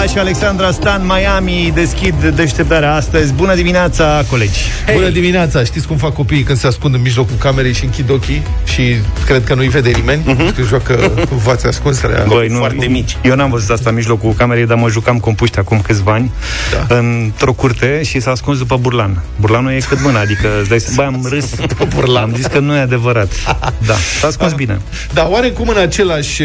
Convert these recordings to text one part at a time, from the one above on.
Iulia și Alexandra Stan Miami deschid deșteptarea astăzi. Bună dimineața, colegi! Hey. Bună dimineața! Știți cum fac copiii când se ascund în mijlocul camerei și închid ochii și cred că nu-i vede nimeni? Uh-huh. Că joacă v-ați ascunsele Băi, nu, foarte mici. Eu n-am văzut asta în mijlocul camerei, dar mă jucam compuști acum câțiva ani da. într-o curte și s-a ascuns după burlan. Burlanul e cât mâna, adică îți dai băi, am râs. burlan. Am zis că nu e adevărat. Da, s-a ascuns bine. Da, oarecum în același,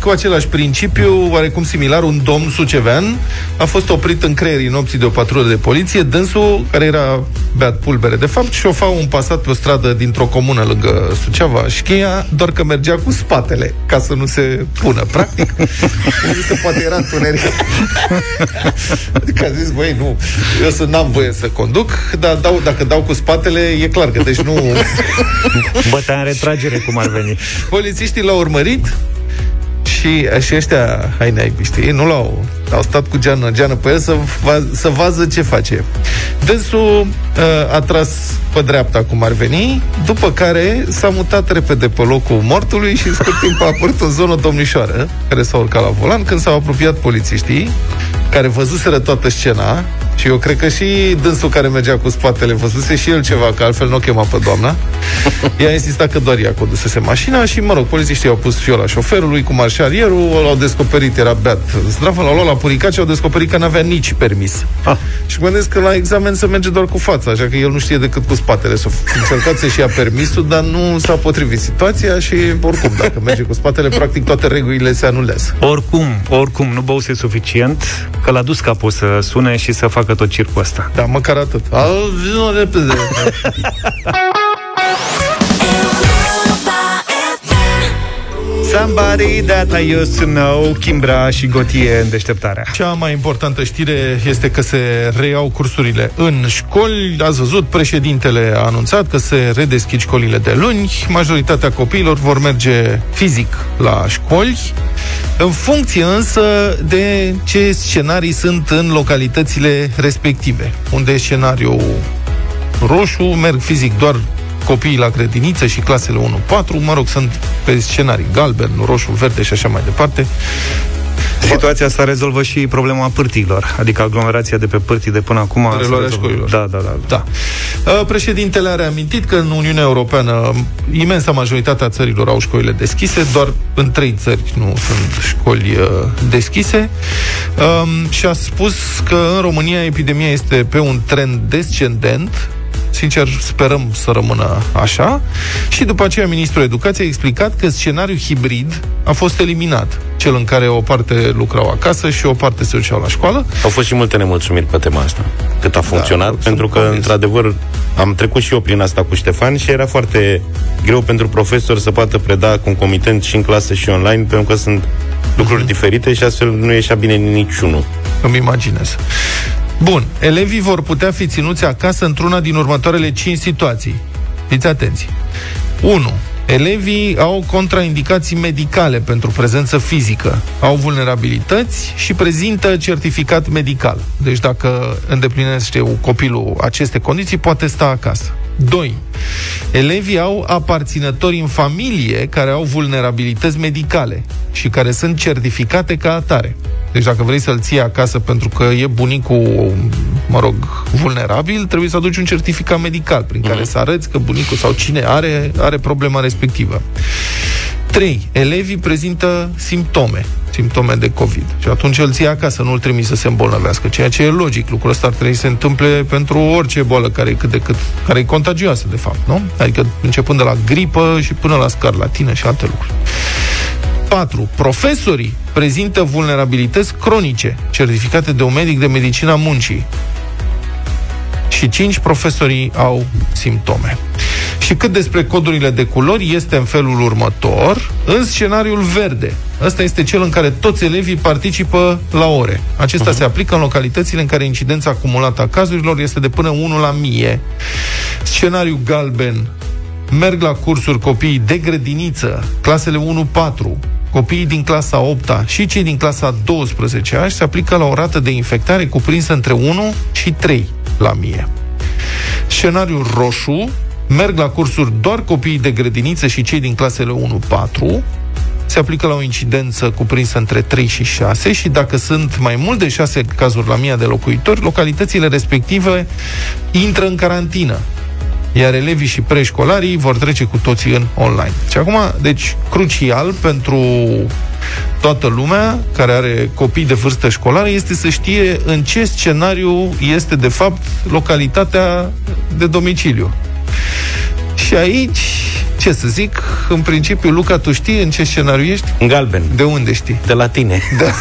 cu același principiu, oarecum similar, un domn sucevean a fost oprit în creierii nopții de o patrulă de poliție. Dânsul, care era beat pulbere, de fapt, șofa un pasat pe o stradă dintr-o comună lângă Suceava și cheia, doar că mergea cu spatele, ca să nu se pună. Practic, că poate era întuneric. adică a zis, băi, nu, eu să n-am voie să conduc, dar dau, dacă dau cu spatele, e clar că deci nu... Bătea în retragere, cum ar veni. Polițiștii l-au urmărit, și, și ăștia, hai naibii, știi, nu l-au au stat cu geană, geană pe el să, va, să vază ce face. Dânsul uh, a tras pe dreapta cum ar veni, după care s-a mutat repede pe locul mortului și scurt timp a apărut în zonă domnișoară, care s-a urcat la volan, când s-au apropiat polițiștii, care văzuseră toată scena, și eu cred că și dânsul care mergea cu spatele văzuse și el ceva, că altfel nu o chema pe doamna. Ea a insistat că doar ea condusese mașina și, mă rog, polițiștii au pus fiola șoferului cu marșalierul, l-au descoperit, era beat zdravă, l-au luat la puricat și au descoperit că n-avea nici permis. Ah. Și mă gândesc că la examen se merge doar cu fața, așa că el nu știe decât cu spatele. S-a încercat să-și ia permisul, dar nu s-a potrivit situația și, oricum, dacă merge cu spatele, practic toate regulile se anulează. Oricum, oricum, nu băuse suficient, că l-a dus capul să sune și să facă tot circul ăsta. Da, măcar atât. Al, vină repede. Somebody that I used to know Kimbra și Gotie în deșteptarea. Cea mai importantă știre este că se reiau cursurile în școli. Ați văzut, președintele a anunțat că se redeschid școlile de luni. Majoritatea copiilor vor merge fizic la școli. În funcție însă de ce scenarii sunt în localitățile respective Unde e scenariul roșu, merg fizic doar copiii la grădiniță și clasele 1-4, mă rog, sunt pe scenarii galben, roșu, verde și așa mai departe. Situația asta rezolvă și problema pârtilor, adică aglomerația de pe pârtii de până acum. Reluarea școlilor. Da, da, da, da. da. Președintele a reamintit că în Uniunea Europeană imensa majoritatea țărilor au școlile deschise, doar în trei țări nu sunt școli uh, deschise um, și a spus că în România epidemia este pe un trend descendent Sincer, sperăm să rămână așa. Și după aceea, Ministrul Educației a explicat că scenariul hibrid a fost eliminat. Cel în care o parte lucrau acasă și o parte se duceau la școală. Au fost și multe nemulțumiri pe tema asta. Cât a da, funcționat, da, pentru că, într-adevăr, am trecut și eu prin asta cu Ștefan și era foarte greu pentru profesor să poată preda concomitent și în clasă și online, pentru că sunt lucruri mm-hmm. diferite și astfel nu ieșea bine niciunul. Îmi imaginez. Bun, elevii vor putea fi ținuți acasă într-una din următoarele 5 situații. Fiți atenți. 1. Elevii au contraindicații medicale pentru prezență fizică, au vulnerabilități și prezintă certificat medical. Deci dacă îndeplinește copilul aceste condiții, poate sta acasă. 2. Elevii au aparținători în familie care au vulnerabilități medicale și care sunt certificate ca atare. Deci dacă vrei să-l ții acasă pentru că e bunicul, mă rog, vulnerabil, trebuie să aduci un certificat medical prin care uh-huh. să arăți că bunicul sau cine are, are problema respectivă. 3. Elevii prezintă simptome, simptome de COVID. Și atunci îl ții acasă, nu îl trimis să se îmbolnăvească, ceea ce e logic. Lucrul ăsta ar trebui să se întâmple pentru orice boală care e cât de cât, care e contagioasă, de fapt, nu? Adică începând de la gripă și până la scarlatină și alte lucruri. 4. Profesorii prezintă vulnerabilități cronice, certificate de un medic de medicina muncii. Și 5. Profesorii au simptome. Și cât despre codurile de culori, este în felul următor, în scenariul verde. Ăsta este cel în care toți elevii participă la ore. Acesta uh-huh. se aplică în localitățile în care incidența acumulată a cazurilor este de până 1 la 1000. Scenariul galben merg la cursuri copiii de grădiniță, clasele 1-4, copiii din clasa 8 și cei din clasa 12 se aplică la o rată de infectare cuprinsă între 1 și 3 la mie. Scenariul roșu merg la cursuri doar copiii de grădiniță și cei din clasele 1-4, se aplică la o incidență cuprinsă între 3 și 6 și dacă sunt mai mult de 6 cazuri la mii de locuitori, localitățile respective intră în carantină iar elevii și preșcolarii vor trece cu toții în online. Și acum, deci, crucial pentru toată lumea care are copii de vârstă școlară este să știe în ce scenariu este, de fapt, localitatea de domiciliu. Și aici, ce să zic, în principiu, Luca, tu știi în ce scenariu ești? În galben. De unde știi? De la tine. Da.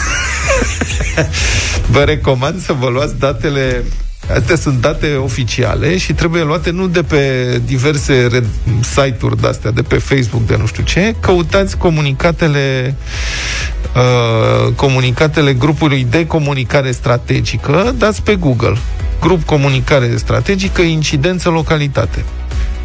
Vă recomand să vă luați datele Astea sunt date oficiale și trebuie luate nu de pe diverse red- site-uri de-astea, de pe Facebook, de nu știu ce. Căutați comunicatele uh, comunicatele grupului de comunicare strategică, dați pe Google. Grup comunicare strategică, incidență localitate.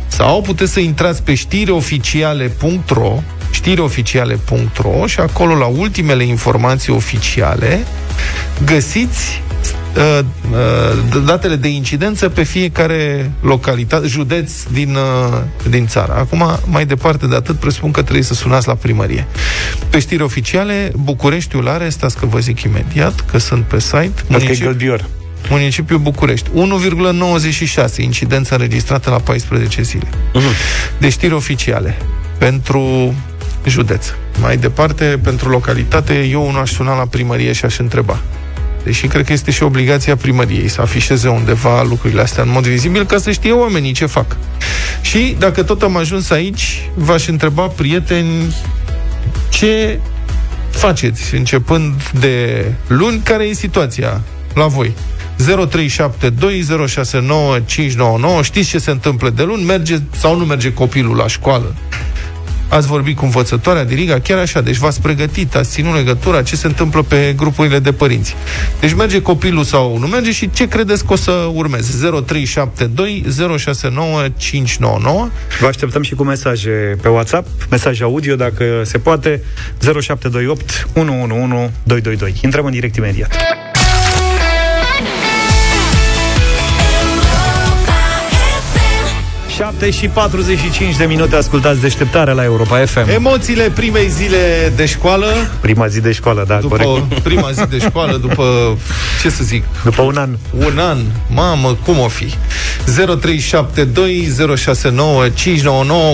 Sau puteți să intrați pe știreoficiale.ro știreoficiale.ro și acolo la ultimele informații oficiale găsiți uh, uh, datele de incidență pe fiecare localitate, județ din, uh, din țară. Acum, mai departe de atât, presupun că trebuie să sunați la primărie. Pe știri oficiale, Bucureștiul are, stați că vă zic imediat, că sunt pe site. Municip... Municipiul București. 1,96 incidența înregistrată la 14 zile. Uh-huh. De știri oficiale. Pentru județ. Mai departe, pentru localitate, eu nu aș suna la primărie și aș întreba. Deși cred că este și obligația primăriei să afișeze undeva lucrurile astea în mod vizibil ca să știe oamenii ce fac. Și dacă tot am ajuns aici, v-aș întreba, prieteni, ce faceți începând de luni? Care e situația la voi? 0372069599 Știți ce se întâmplă de luni? Merge sau nu merge copilul la școală? Ați vorbit cu învățătoarea de Riga, chiar așa, deci v-ați pregătit, ați ținut legătura, ce se întâmplă pe grupurile de părinți. Deci merge copilul sau nu merge și ce credeți că o să urmeze? 0372 069 599 Vă așteptăm și cu mesaje pe WhatsApp, mesaje audio dacă se poate, 0728 111 222. Intrăm în direct imediat. 7 și 45 de minute ascultați deșteptarea la Europa FM. Emoțiile primei zile de școală. Prima zi de școală, da, după corect. prima zi de școală, după, ce să zic? După un an. Un an. Mamă, cum o fi? 0372069599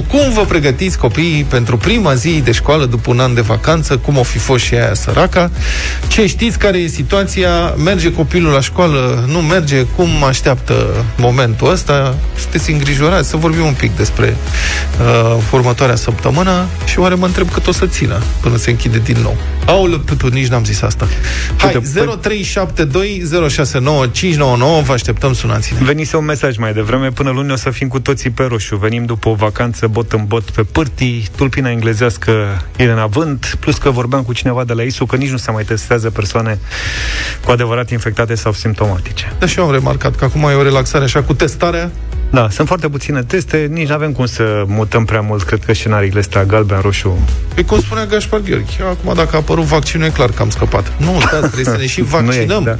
Cum vă pregătiți copiii pentru prima zi de școală după un an de vacanță? Cum o fi fost și aia săraca? Ce știți? Care e situația? Merge copilul la școală? Nu merge? Cum așteaptă momentul ăsta? Sunteți îngrijorați? Să vorbim un pic despre uh, următoarea săptămână și oare mă întreb cât o să țină până se închide din nou. Aoleu, tutu, nici n-am zis asta. Hai, 0372069599 vă așteptăm, sunați-ne. Venise un mesaj mai devreme, până luni o să fim cu toții pe roșu. Venim după o vacanță bot în bot pe pârtii, tulpina englezească e în avânt, plus că vorbeam cu cineva de la ISU că nici nu se mai testează persoane cu adevărat infectate sau simptomatice. Da, și eu am remarcat că acum e o relaxare așa cu testarea. Da, sunt foarte puține teste, nici nu avem cum să mutăm prea mult, cred că scenariile astea galben, roșu. Păi cum spunea Gașpar Gheorghe, acum dacă a apărut vaccinul, e clar că am scăpat. Nu, da, trebuie să ne și vaccinăm e, da.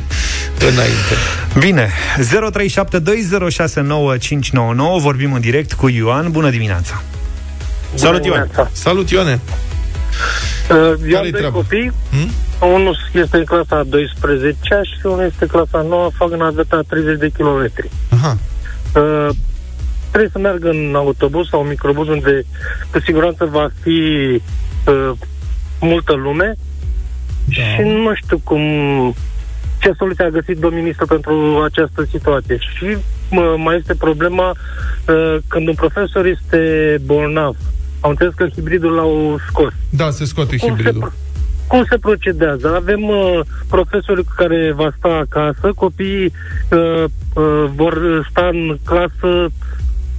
înainte. Bine, 0372069599, vorbim în direct cu Ioan. Bună dimineața! Bună Salut, Ioan! Salut, Ioane! Uh, eu am doi copii. Hmm? Unul este în clasa 12 și unul este în clasa 9, fac naveta 30 de kilometri. Aha. Uh, trebuie să meargă în autobuz sau microbuz unde cu siguranță va fi uh, multă lume da. și nu știu cum ce soluție a găsit domnul ministru pentru această situație. Și mă, mai este problema uh, când un profesor este bolnav. Am înțeles că hibridul l-au scos. Da, se scoate cum hibridul. Se, cum se procedează? Avem uh, profesori care va sta acasă, copiii uh, uh, vor sta în clasă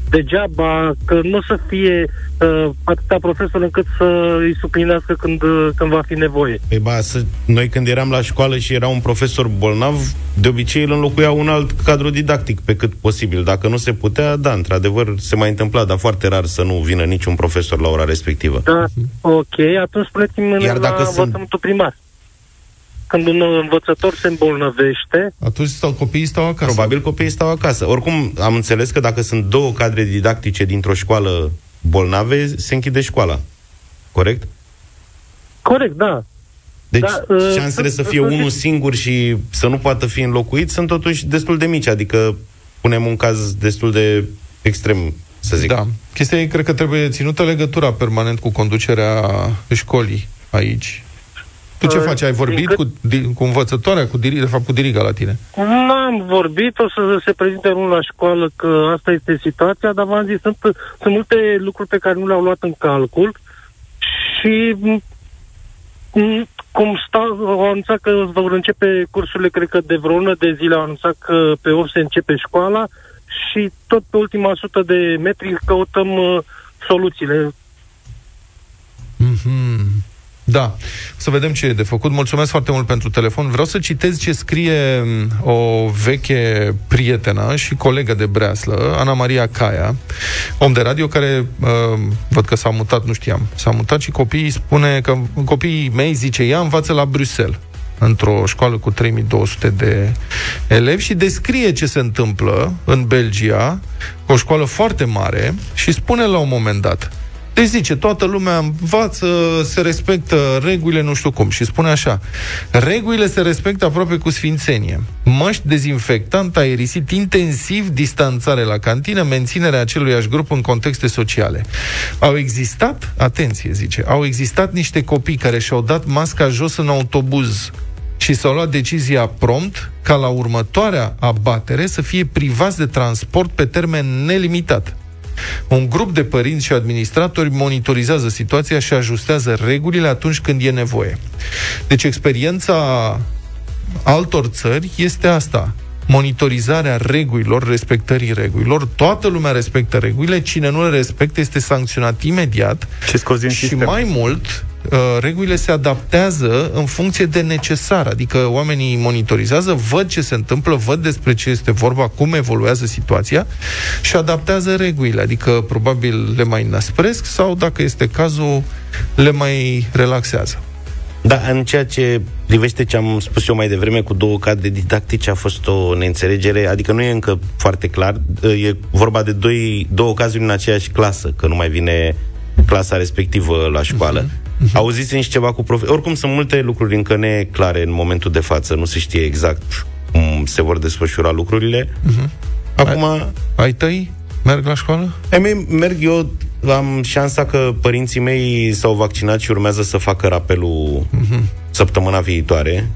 degeaba, că nu o să fie uh, atâta profesor încât să îi suplinească când, uh, când va fi nevoie. Păi ba, să, noi când eram la școală și era un profesor bolnav, de obicei îl înlocuia un alt cadru didactic pe cât posibil. Dacă nu se putea, da, într-adevăr se mai întâmpla, dar foarte rar să nu vină niciun profesor la ora respectivă. Da, ok, atunci spuneți-mi Iar dacă la sunt... învățământul primar când un învățător se îmbolnăvește... Atunci stau, copiii stau acasă. Probabil copiii stau acasă. Oricum, am înțeles că dacă sunt două cadre didactice dintr-o școală bolnave, se închide școala. Corect? Corect, da. Deci da, uh, șansele să fie unul singur și să nu poată fi înlocuit sunt totuși destul de mici, adică punem un caz destul de extrem, să zic. Da. Chestia e, cred că trebuie ținută legătura permanent cu conducerea școlii aici. Tu ce uh, faci? Ai vorbit cât... cu, cu învățătoarea, cu diri, de fapt cu diriga la tine? Nu am vorbit, o să se prezinte unul la școală că asta este situația, dar v-am zis, sunt, sunt multe lucruri pe care nu le-au luat în calcul și cum stau, au anunțat că vor începe cursurile, cred că de vreo lună de zile au anunțat că pe 8 se începe școala și tot pe ultima sută de metri căutăm uh, soluțiile. Mm-hmm. Da. Să vedem ce e de făcut. Mulțumesc foarte mult pentru telefon. Vreau să citez ce scrie mm, o veche prietenă și colegă de breaslă, Ana Maria Caia, om de radio care uh, văd că s-a mutat, nu știam, s-a mutat și copiii spune că copiii mei, zice ea, învață la Bruxelles într-o școală cu 3200 de elevi și descrie ce se întâmplă în Belgia, o școală foarte mare și spune la un moment dat deci zice, toată lumea învață, se respectă regulile, nu știu cum. Și spune așa, regulile se respectă aproape cu sfințenie. Măști dezinfectant, aerisit intensiv, distanțare la cantină, menținerea aceluiași grup în contexte sociale. Au existat, atenție zice, au existat niște copii care și-au dat masca jos în autobuz și s-au luat decizia prompt ca la următoarea abatere să fie privați de transport pe termen nelimitat. Un grup de părinți și administratori monitorizează situația și ajustează regulile atunci când e nevoie. Deci experiența altor țări este asta monitorizarea regulilor, respectării regulilor. Toată lumea respectă regulile, cine nu le respectă este sancționat imediat. Ce scos din și sistem. mai mult, uh, regulile se adaptează în funcție de necesar, adică oamenii monitorizează, văd ce se întâmplă, văd despre ce este vorba, cum evoluează situația și adaptează regulile, adică probabil le mai năspresc sau, dacă este cazul, le mai relaxează. Da, în ceea ce privește ce am spus eu mai devreme cu două cadre didactice, a fost o neînțelegere, adică nu e încă foarte clar, e vorba de doi, două cazuri în aceeași clasă, că nu mai vine clasa respectivă la școală. Uh-huh. Uh-huh. Auziți și ceva cu profe... Oricum sunt multe lucruri încă neclare în momentul de față, nu se știe exact cum se vor desfășura lucrurile. Uh-huh. Acum... Ai, ai tăi merg la școală? Ai mei merg eu am șansa că părinții mei s-au vaccinat și urmează să facă rapelul uh-huh. săptămâna viitoare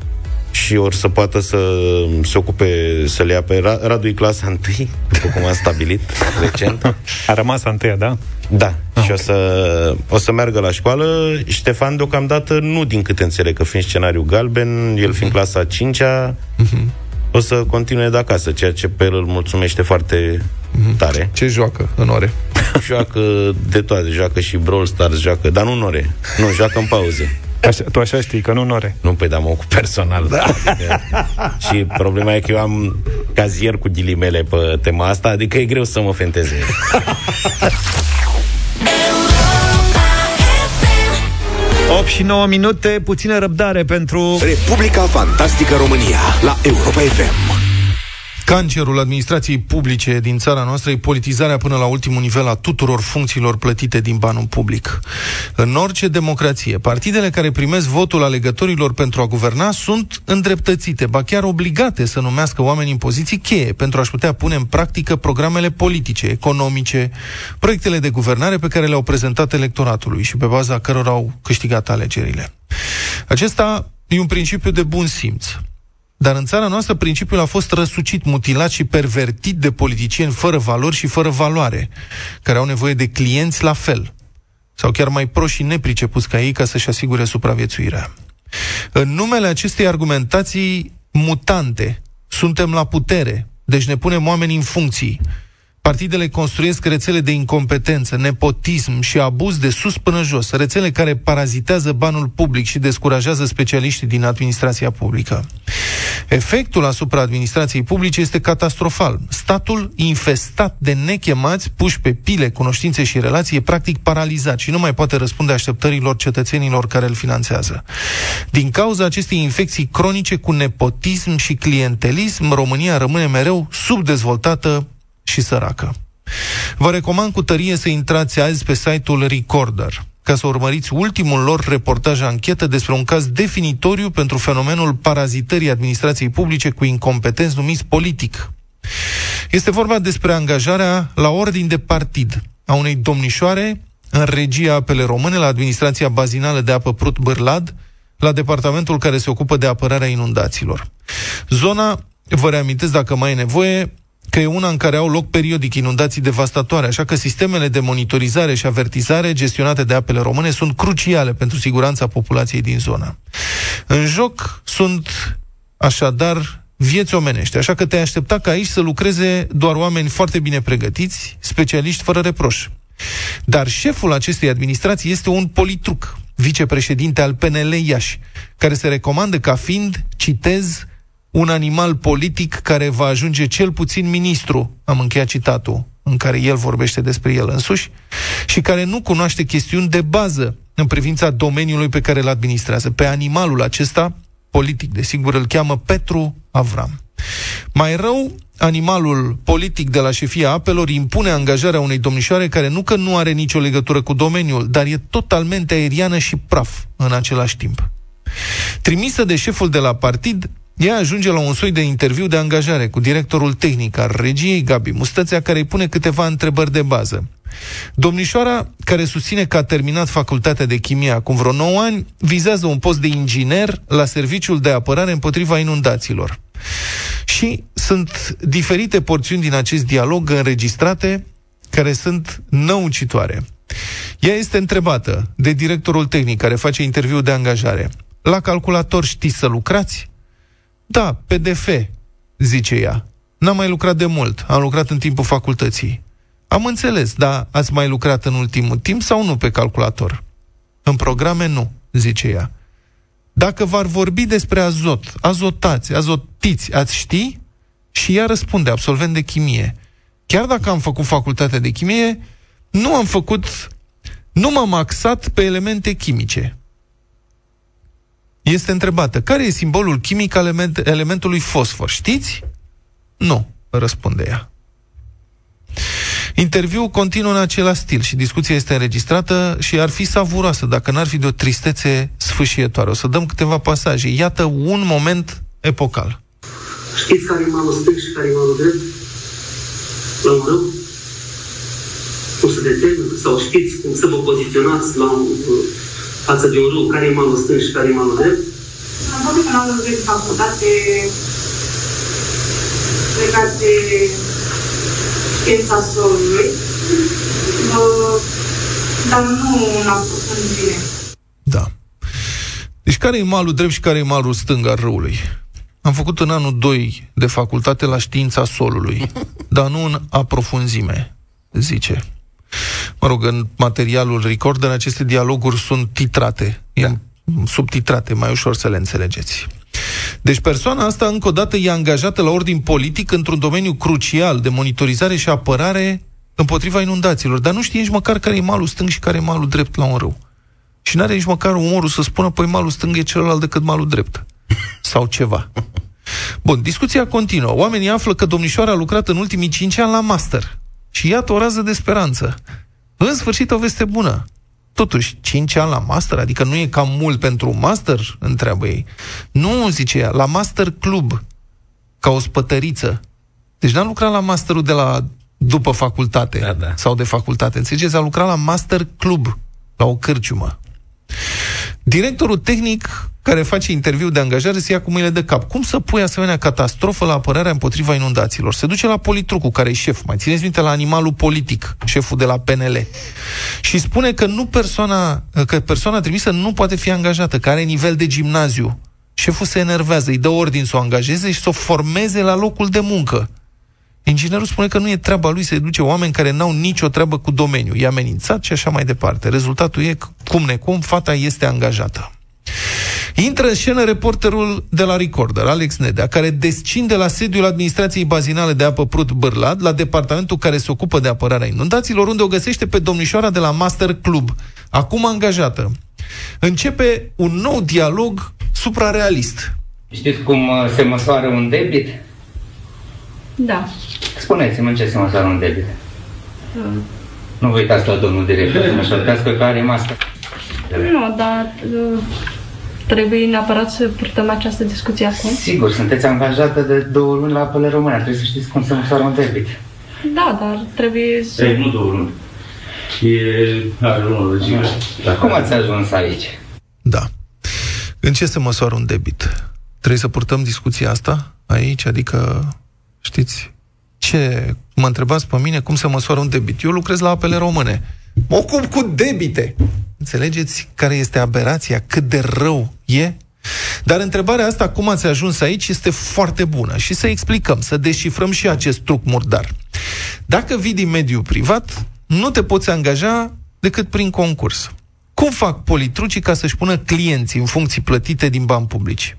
și or să poată să se ocupe, să le ia pe Radu e clasa întâi, după cum am stabilit recent. A rămas a întâia, da? Da, ah, și okay. o să, o să meargă la școală. Ștefan, deocamdată, nu din câte înțeleg că fiind scenariu galben, el fiind mhm. clasa a 5-a, uh-huh. o să continue de acasă, ceea ce pe el îl mulțumește foarte uh-huh. tare. Ce joacă în ore? joacă de toate, joacă și Brawl Stars, joacă, dar nu în ore. Nu, joacă în pauze. Așa, tu așa știi, că nu în ore. Nu, pe da, mă ocup personal. Da. Adică, și problema e că eu am cazier cu ghilimele pe tema asta, adică e greu să mă fenteze. 8 și 9 minute, puțină răbdare pentru Republica Fantastică România la Europa FM. Cancerul administrației publice din țara noastră e politizarea până la ultimul nivel a tuturor funcțiilor plătite din banul public. În orice democrație, partidele care primesc votul alegătorilor pentru a guverna sunt îndreptățite, ba chiar obligate să numească oameni în poziții cheie pentru a-și putea pune în practică programele politice, economice, proiectele de guvernare pe care le-au prezentat electoratului și pe baza cărora au câștigat alegerile. Acesta e un principiu de bun simț. Dar în țara noastră principiul a fost răsucit, mutilat și pervertit de politicieni fără valori și fără valoare, care au nevoie de clienți la fel, sau chiar mai proști și nepricepuți ca ei ca să-și asigure supraviețuirea. În numele acestei argumentații mutante, suntem la putere, deci ne punem oamenii în funcții, Partidele construiesc rețele de incompetență, nepotism și abuz de sus până jos, rețele care parazitează banul public și descurajează specialiștii din administrația publică. Efectul asupra administrației publice este catastrofal. Statul, infestat de nechemați, puși pe pile, cunoștințe și relații, e practic paralizat și nu mai poate răspunde așteptărilor cetățenilor care îl finanțează. Din cauza acestei infecții cronice cu nepotism și clientelism, România rămâne mereu subdezvoltată și săracă. Vă recomand cu tărie să intrați azi pe site-ul Recorder. ca să urmăriți ultimul lor reportaj anchetă despre un caz definitoriu pentru fenomenul parazitării administrației publice cu incompetenți numiți politic. Este vorba despre angajarea la ordin de partid a unei domnișoare în regia apele române la administrația bazinală de apă Prut Bârlad, la departamentul care se ocupă de apărarea inundațiilor. Zona, vă reamintesc dacă mai e nevoie, că e una în care au loc periodic inundații devastatoare, așa că sistemele de monitorizare și avertizare gestionate de apele române sunt cruciale pentru siguranța populației din zonă. În joc sunt așadar vieți omenești, așa că te-ai aștepta ca aici să lucreze doar oameni foarte bine pregătiți, specialiști fără reproș. Dar șeful acestei administrații este un politruc, vicepreședinte al PNL Iași, care se recomandă ca fiind, citez, un animal politic care va ajunge cel puțin ministru, am încheiat citatul, în care el vorbește despre el însuși, și care nu cunoaște chestiuni de bază în privința domeniului pe care îl administrează. Pe animalul acesta, politic, desigur, îl cheamă Petru Avram. Mai rău, animalul politic de la șefia apelor impune angajarea unei domnișoare care nu că nu are nicio legătură cu domeniul, dar e totalmente aeriană și praf în același timp. Trimisă de șeful de la partid, ea ajunge la un soi de interviu de angajare cu directorul tehnic al regiei, Gabi Mustățea, care îi pune câteva întrebări de bază. Domnișoara, care susține că a terminat facultatea de chimie acum vreo 9 ani, vizează un post de inginer la serviciul de apărare împotriva inundațiilor. Și sunt diferite porțiuni din acest dialog înregistrate care sunt năucitoare. Ea este întrebată de directorul tehnic care face interviu de angajare. La calculator știți să lucrați? Da, PDF, zice ea. N-am mai lucrat de mult, am lucrat în timpul facultății. Am înțeles, dar ați mai lucrat în ultimul timp sau nu pe calculator? În programe nu, zice ea. Dacă v-ar vorbi despre azot, azotați, azotiți, ați ști? Și ea răspunde, absolvent de chimie. Chiar dacă am făcut facultatea de chimie, nu am făcut, nu m-am axat pe elemente chimice este întrebată, care e simbolul chimic al element, elementului fosfor? Știți? Nu, răspunde ea. Interviul continuă în același stil și discuția este înregistrată și ar fi savuroasă dacă n-ar fi de o tristețe sfâșietoare. O să dăm câteva pasaje. Iată un moment epocal. Știți care e malul stâng și care e malul drept? La un rău? Cum să determin? Sau știți cum să vă poziționați la un, față de un râu, care e malul stâng și care e malul drept? Am văzut că malul drept facultate legat de știința solului, dar nu în aprofundire. Da. Deci care e malul drept și care e malul stâng al râului? Am făcut în anul 2 de facultate la știința solului, dar nu în aprofunzime, zice. Mă rog, în materialul Recorder aceste dialoguri sunt titrate, da. subtitrate, mai ușor să le înțelegeți. Deci persoana asta, încă o dată, e angajată la ordin politic într-un domeniu crucial de monitorizare și apărare împotriva inundațiilor, dar nu știe nici măcar care e malul stâng și care e malul drept la un râu. Și nu are nici măcar umorul să spună, păi malul stâng e celălalt decât malul drept. Sau ceva. Bun, discuția continuă. Oamenii află că domnișoara a lucrat în ultimii cinci ani la master. Și iată o rază de speranță. În sfârșit, o veste bună. Totuși, 5 ani la master, adică nu e cam mult pentru un master? Întreabă ei. Nu, zice ea, la master club, ca o spătăriță. Deci n-a lucrat la masterul de la după facultate da, da. sau de facultate. Înțelegeți? A lucrat la master club, la o cârciumă. Directorul tehnic care face interviu de angajare se ia cu mâinile de cap. Cum să pui asemenea catastrofă la apărarea împotriva inundațiilor? Se duce la Politrucu, care e șef, mai țineți minte, la animalul politic, șeful de la PNL. Și spune că nu persoana, că persoana trimisă nu poate fi angajată, că are nivel de gimnaziu. Șeful se enervează, îi dă ordin să o angajeze și să o formeze la locul de muncă. Inginerul spune că nu e treaba lui să duce oameni care n-au nicio treabă cu domeniul. E amenințat și așa mai departe. Rezultatul e, cum necum, fata este angajată. Intră în scenă reporterul de la Recorder, Alex Nedea, care descinde la sediul administrației bazinale de apă Prut Bârlad, la departamentul care se ocupă de apărarea inundațiilor, unde o găsește pe domnișoara de la Master Club, acum angajată. Începe un nou dialog suprarealist. Știți cum uh, se măsoară un debit? Da. Spuneți-mi în ce se măsoară un debit. Mm. Nu vă uitați la domnul director să mă șortească că are mască. Nu, dar uh, trebuie neapărat să purtăm această discuție acum. Sigur, sunteți angajată de două luni la apele române, trebuie să știți cum se măsoară un debit. Da, dar trebuie să... Ei, nu două luni. E are o lungime. Cum ați ajuns aici? Da. În ce se măsoară un debit? Trebuie să purtăm discuția asta aici? Adică, știți, ce mă întrebați pe mine cum se măsoară un debit? Eu lucrez la apele române. Mă ocup cu debite. Înțelegeți care este aberația? Cât de rău e? Dar întrebarea asta, cum ați ajuns aici, este foarte bună. Și să explicăm, să deșifrăm și acest truc murdar. Dacă vii din mediul privat, nu te poți angaja decât prin concurs. Cum fac politrucii ca să-și pună clienții în funcții plătite din bani publici?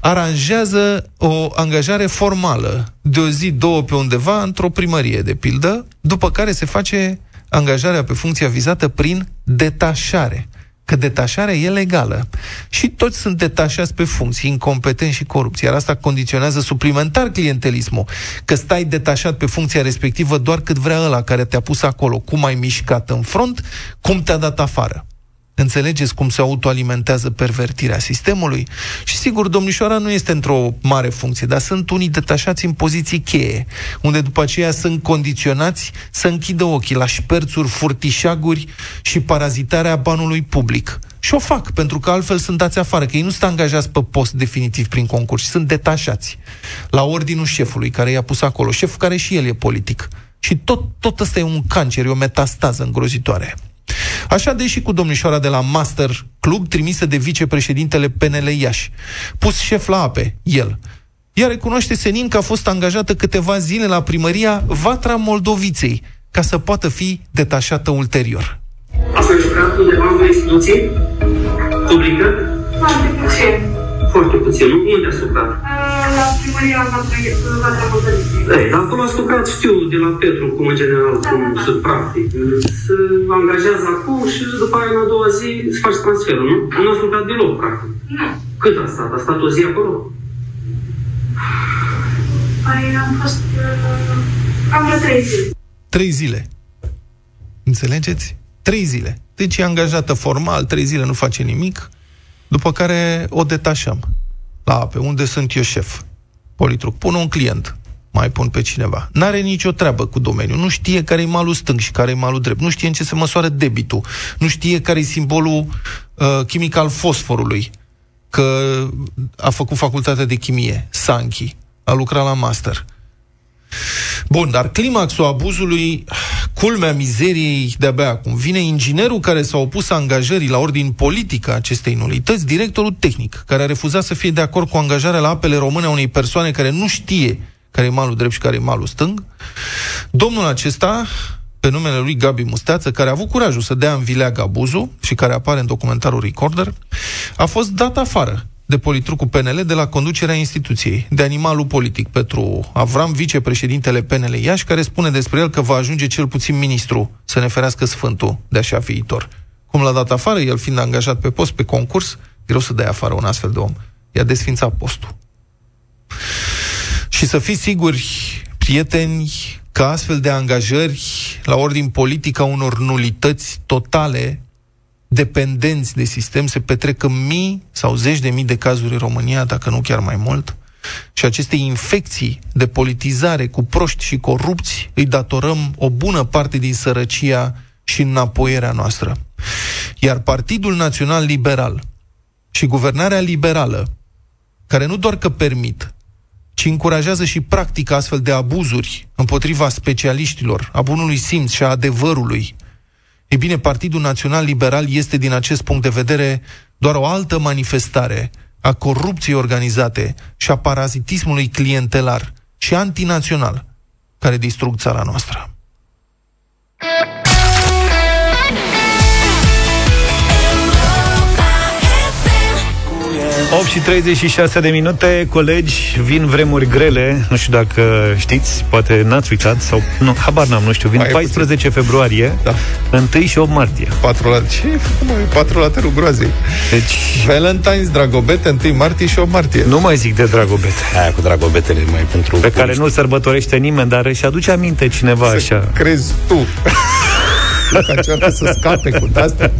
Aranjează o angajare formală de o zi, două pe undeva, într-o primărie, de pildă, după care se face angajarea pe funcția vizată prin detașare că detașarea e legală. Și toți sunt detașați pe funcții, incompetenți și corupți. Iar asta condiționează suplimentar clientelismul. Că stai detașat pe funcția respectivă doar cât vrea ăla care te-a pus acolo. Cum ai mișcat în front, cum te-a dat afară. Înțelegeți cum se autoalimentează pervertirea sistemului? Și sigur, domnișoara nu este într-o mare funcție, dar sunt unii detașați în poziții cheie, unde după aceea sunt condiționați să închidă ochii la șperțuri, furtișaguri și parazitarea banului public. Și o fac, pentru că altfel sunt dați afară, că ei nu sunt angajați pe post definitiv prin concurs, sunt detașați la ordinul șefului care i-a pus acolo, șeful care și el e politic. Și tot, tot ăsta e un cancer, e o metastază îngrozitoare. Așa deși cu domnișoara de la Master Club, trimisă de vicepreședintele PNL Iași. Pus șef la ape, el. Ea recunoaște senin că a fost angajată câteva zile la primăria Vatra Moldoviței, ca să poată fi detașată ulterior. Ați lucrat undeva în instituție publică? Foarte puțin. Foarte puțin. Unde ați lucrat? La primăria Vatra Moldoviței. Ei, dar acolo ați lucrat, știu, de la Petru, cum în general, da, cum da, da. se practic. Se angajează acum și după aia în a doua zi se face transferul, nu? Nu ați lucrat deloc, practic. Nu. Cât a stat? A stat o zi acolo? Păi am fost uh, cam vreo trei zile. Trei zile. Înțelegeți? Trei zile. Deci e angajată formal, trei zile nu face nimic, după care o detașăm la ape, unde sunt eu șef. Politruc. Pun un client, mai pun pe cineva. N-are nicio treabă cu domeniul. Nu știe care e malul stâng și care e malul drept. Nu știe în ce se măsoară debitul. Nu știe care e simbolul uh, chimic al fosforului. Că a făcut facultatea de chimie, Sanchi. A lucrat la master. Bun, dar climaxul abuzului, culmea mizeriei de-abia acum, vine inginerul care s-a opus angajării la ordin politică acestei nulități, directorul tehnic, care a refuzat să fie de acord cu angajarea la apele române a unei persoane care nu știe care e malul drept și care e malul stâng. Domnul acesta, pe numele lui Gabi Musteață, care a avut curajul să dea în vileag abuzul și care apare în documentarul Recorder, a fost dat afară de politrucul PNL de la conducerea instituției, de animalul politic, Petru Avram, vicepreședintele PNL Iași, care spune despre el că va ajunge cel puțin ministru să ne ferească Sfântul de așa viitor. Cum l-a dat afară, el fiind angajat pe post, pe concurs, greu să dai afară un astfel de om. I-a desfințat postul. Și să fiți siguri, prieteni, că astfel de angajări la ordin politic a unor nulități totale dependenți de sistem, se petrec în mii sau zeci de mii de cazuri în România, dacă nu chiar mai mult, și aceste infecții de politizare cu proști și corupți îi datorăm o bună parte din sărăcia și înapoierea noastră. Iar Partidul Național Liberal și guvernarea liberală, care nu doar că permit, ci încurajează și practică astfel de abuzuri împotriva specialiștilor, a bunului simț și a adevărului, ei bine, Partidul Național Liberal este, din acest punct de vedere, doar o altă manifestare a corupției organizate și a parazitismului clientelar și antinațional care distrug țara noastră. 8 și 36 de minute, colegi, vin vremuri grele, nu știu dacă știți, poate n-ați uitat, sau nu, habar n-am, nu știu, vin Mai 14 puțin. februarie, da. 1 și 8 martie. 4 la... Ce e 4 la terul groazei. Deci... Valentine's, Dragobete, 1 martie și 8 martie. Nu mai zic de Dragobete. Aia cu Dragobetele mai pentru... Pe care nu sărbătorește nimeni, dar își aduce aminte cineva să așa. crezi tu. Că să scape cu asta.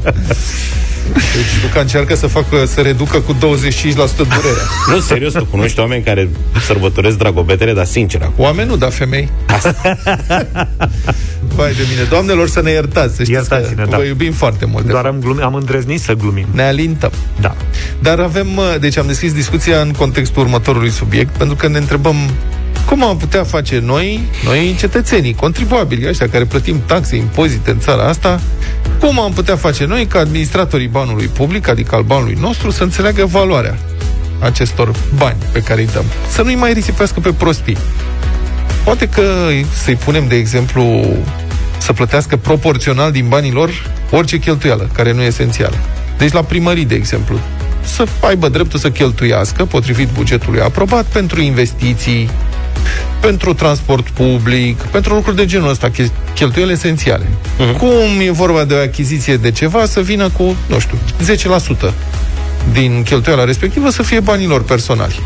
Deci Luca încearcă să facă, să reducă cu 25% durerea. Nu, serios, tu cunoști oameni care sărbătoresc dragobetele, dar sincer acum. Oameni nu, dar femei. Vai de mine. Doamnelor, să ne iertați. Să știți că da. vă iubim foarte mult. Doar am, glumi, am îndrăznit să glumim. Ne alintăm. Da. Dar avem, deci am deschis discuția în contextul următorului subiect, pentru că ne întrebăm cum am putea face noi, noi cetățenii, contribuabili, ăștia care plătim taxe, impozite în țara asta, cum am putea face noi ca administratorii banului public, adică al banului nostru, să înțeleagă valoarea acestor bani pe care îi dăm. Să nu-i mai risipească pe prostii. Poate că să-i punem, de exemplu, să plătească proporțional din banii lor orice cheltuială, care nu e esențială. Deci la primării, de exemplu, să aibă dreptul să cheltuiască, potrivit bugetului aprobat, pentru investiții, pentru transport public, pentru lucruri de genul ăsta, cheltuieli esențiale. Uh-huh. Cum e vorba de o achiziție de ceva, să vină cu, nu știu, 10% din cheltuiala respectivă să fie banilor personali.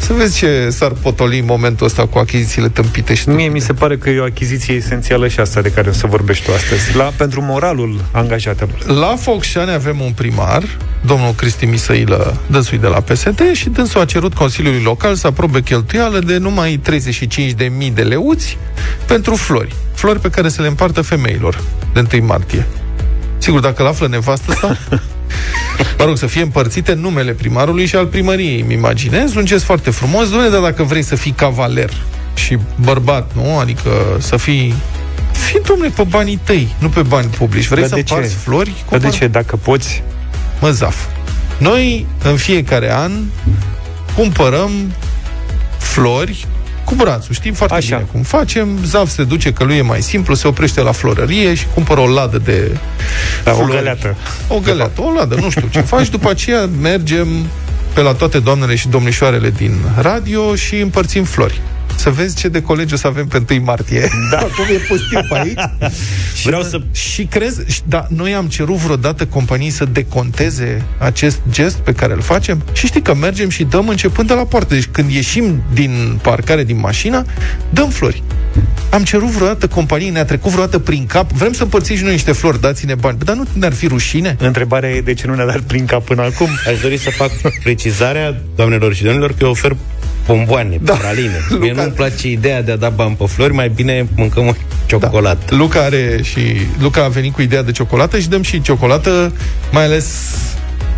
Să vezi ce s-ar potoli în momentul ăsta cu achizițiile tâmpite și Mie mi se pare că e o achiziție esențială și asta de care o să vorbești tu astăzi, la, pentru moralul angajatelor. La Focșani avem un primar, domnul Cristi Misăilă, dânsui de la PSD, și dânsul a cerut Consiliului Local să aprobe cheltuială de numai 35.000 de leuți pentru flori. Flori pe care să le împartă femeilor de 1 martie. Sigur, dacă l-află nevastă asta, mă rog, să fie împărțite numele primarului și al primăriei, îmi imaginez. Un gest foarte frumos. Doamne, dar dacă vrei să fii cavaler și bărbat, nu? Adică să fii Fii, domnule, pe banii tăi, nu pe bani publici. Vrei să împarți flori? Dar de ce? Dacă poți... Mă, zaf. Noi, în fiecare an, cumpărăm flori cu brațul. Știm foarte Așa. bine cum facem. Zaf se duce, că lui e mai simplu, se oprește la florărie și cumpără o ladă de da, flori. O găleată. O găleată, o ladă, nu știu ce faci. După aceea mergem pe la toate doamnele și domnișoarele din radio și împărțim flori să vezi ce de colegi o să avem pe 1 martie. Da. Acum e pus timp aici. și, Vreau să... și crezi, da, noi am cerut vreodată companii să deconteze acest gest pe care îl facem și știi că mergem și dăm începând de la poartă. Deci când ieșim din parcare, din mașină, dăm flori. Am cerut vreodată companii, ne-a trecut vreodată prin cap, vrem să împărțim și noi niște flori, dați-ne bani. Dar nu ne-ar fi rușine? Întrebarea e de ce nu ne-a dat prin cap până acum. Aș dori să fac precizarea, doamnelor și domnilor, că eu ofer bomboane, da. praline. Luca... Mie nu-mi place ideea de a da bani pe flori, mai bine mâncăm o ciocolată. Da. Luca, are și, Luca a venit cu ideea de ciocolată și dăm și ciocolată, mai ales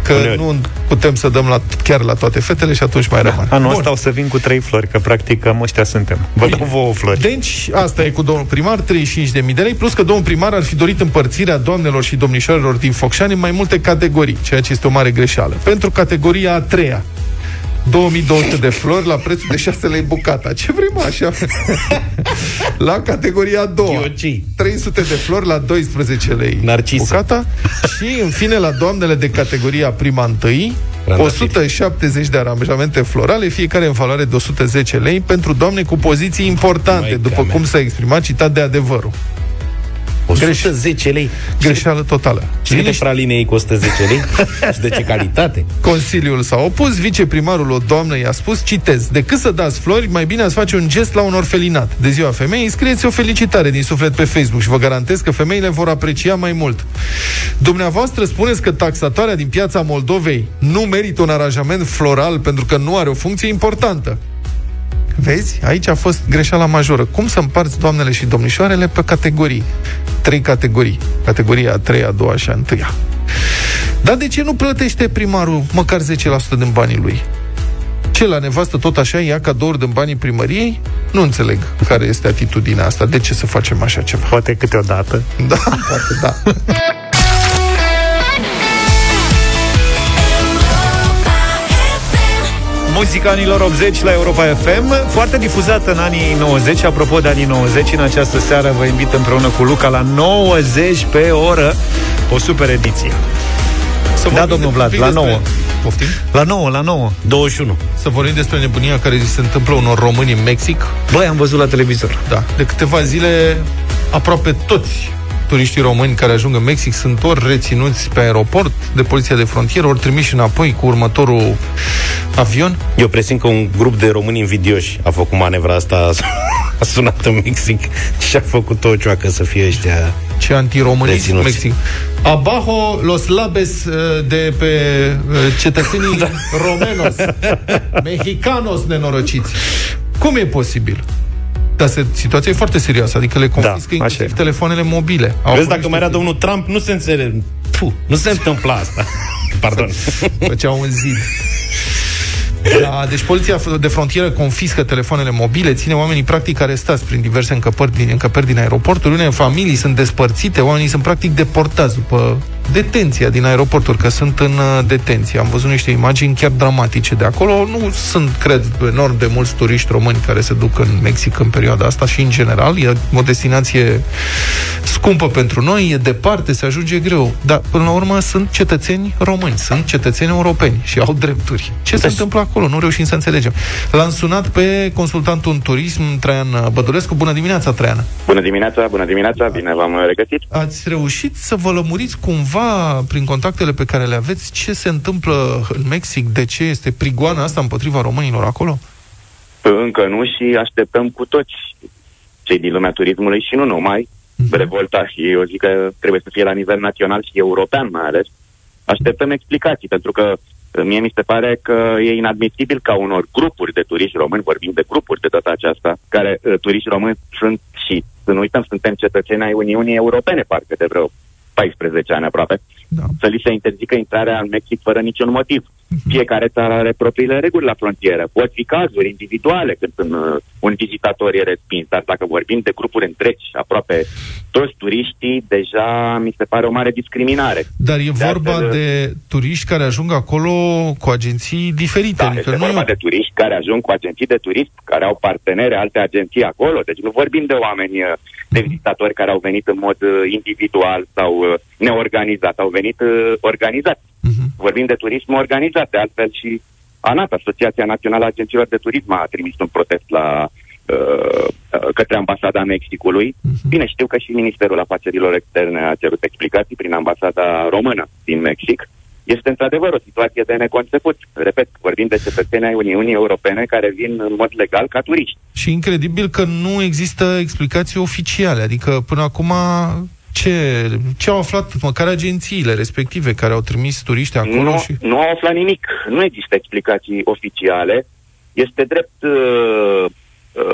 că Uneori. nu putem să dăm la, chiar la toate fetele și atunci mai da. rămâne. Anul ăsta o să vin cu trei flori, că practic cam ăștia suntem. Vă dau vouă flori. Deci, asta e cu domnul primar, 35.000 de lei, plus că domnul primar ar fi dorit împărțirea doamnelor și domnișoarelor din Focșani în mai multe categorii, ceea ce este o mare greșeală. Pentru categoria a treia, 2200 de flori la prețul de 6 lei bucata. Ce vrem așa? la categoria a doua. 300 de flori la 12 lei Narcisă. bucata. Și, în fine, la doamnele de categoria prima întâi, 170 de aranjamente florale, fiecare în valoare de 110 lei, pentru doamne cu poziții importante, Mai după cum s-a exprimat citat de adevărul. 110 lei. Greșeală totală. Și câte praline ei costă 10 lei? și de ce calitate? Consiliul s-a opus, viceprimarul o doamnă i-a spus, citez, decât să dați flori, mai bine ați face un gest la un orfelinat. De ziua femeii, scrieți o felicitare din suflet pe Facebook și vă garantez că femeile vor aprecia mai mult. Dumneavoastră spuneți că taxatoarea din piața Moldovei nu merită un aranjament floral pentru că nu are o funcție importantă. Vezi? Aici a fost greșeala majoră. Cum să împarți doamnele și domnișoarele pe categorii? Trei categorii. Categoria a treia, a doua și a întâia. Dar de ce nu plătește primarul măcar 10% din banii lui? Ce, la nevastă tot așa ia cadouri din banii primăriei? Nu înțeleg care este atitudinea asta. De ce să facem așa ceva? Poate câteodată. Da, poate da. muzica anilor 80 la Europa FM, foarte difuzată în anii 90. Apropo de anii 90, în această seară vă invit împreună cu Luca la 90 pe oră, o super ediție. Să da, domnul Vlad, la 9. Poftim? La 9, la 9. 21. Să vorbim despre nebunia care se întâmplă unor români în Mexic. Băi, am văzut la televizor. Da. De câteva zile, aproape toți turiștii români care ajung în Mexic sunt ori reținuți pe aeroport de poliția de frontieră, ori trimiși înapoi cu următorul avion. Eu presimt că un grup de români invidioși a făcut manevra asta a sunat în Mexic și a făcut o cioacă să fie ăștia Ce antiromâniți în Mexic. Abajo los labes uh, de pe uh, cetățenii da. romenos, mexicanos nenorociți. Cum e posibil? Dar se, situația e foarte serioasă, adică le confiscă da, inclusiv telefoanele mobile. Au Vezi, dacă mai era domnul Trump, nu se înțelege. Puh, nu se întâmplă asta. Pardon. Făceau un zid. Da, deci poliția de frontieră confiscă telefoanele mobile, ține oamenii practic arestați prin diverse încăpări din, încăperi din aeroporturi, unele familii sunt despărțite, oamenii sunt practic deportați după detenția din aeroporturi, că sunt în uh, detenție. Am văzut niște imagini chiar dramatice de acolo. Nu sunt, cred, enorm de mulți turiști români care se duc în Mexic în perioada asta și în general. E o destinație scumpă pentru noi, e departe, se ajunge greu. Dar, până la urmă, sunt cetățeni români, sunt cetățeni europeni și au drepturi. Ce se întâmplă acolo? Nu reușim să înțelegem. L-am sunat pe consultantul în turism, Traian Bădulescu. Bună dimineața, Traian! Bună dimineața, bună dimineața, bine v-am regăsit. Ați reușit să vă lămuriți cumva cumva, prin contactele pe care le aveți, ce se întâmplă în Mexic? De ce este prigoana asta împotriva românilor acolo? Încă nu și așteptăm cu toți cei din lumea turismului și nu numai uh-huh. revolta și eu zic că trebuie să fie la nivel național și european mai ales. Așteptăm explicații, pentru că mie mi se pare că e inadmisibil ca unor grupuri de turiști români, vorbim de grupuri de data aceasta, care uh, turiști români sunt și, să nu uităm, suntem cetățeni ai Uniunii Europene, parcă de vreo 14 ani aproape, da. să li se interzică intrarea în Mexic fără niciun motiv. Uh-huh. Fiecare țară are propriile reguli la frontieră. Pot fi cazuri individuale când un, uh, un vizitator e respins, dar dacă vorbim de grupuri întregi, aproape toți turiștii, deja mi se pare o mare discriminare. Dar e de vorba astfel, de turiști care ajung acolo cu agenții diferite. Da, adică este nu vorba de turiști care ajung cu agenții de turism, care au partenere alte agenții acolo. Deci nu vorbim de oameni uh, de vizitatori care au venit în mod uh, individual sau uh, neorganizat, au venit uh, organizat. Uh-huh. Vorbim de turism organizat, de altfel și ANAT, Asociația Națională a Agențiilor de Turism, a trimis un protest la uh, către ambasada Mexicului. Uh-huh. Bine, știu că și Ministerul Afacerilor Externe a cerut explicații prin ambasada română din Mexic. Este într-adevăr o situație de neconceput. Repet, vorbim de cetățenii ai Uniunii Europene care vin în mod legal ca turiști. Și incredibil că nu există explicații oficiale. Adică până acum ce, ce au aflat măcar agențiile respective care au trimis turiști acolo? Nu, și... nu au aflat nimic. Nu există explicații oficiale. Este drept uh, uh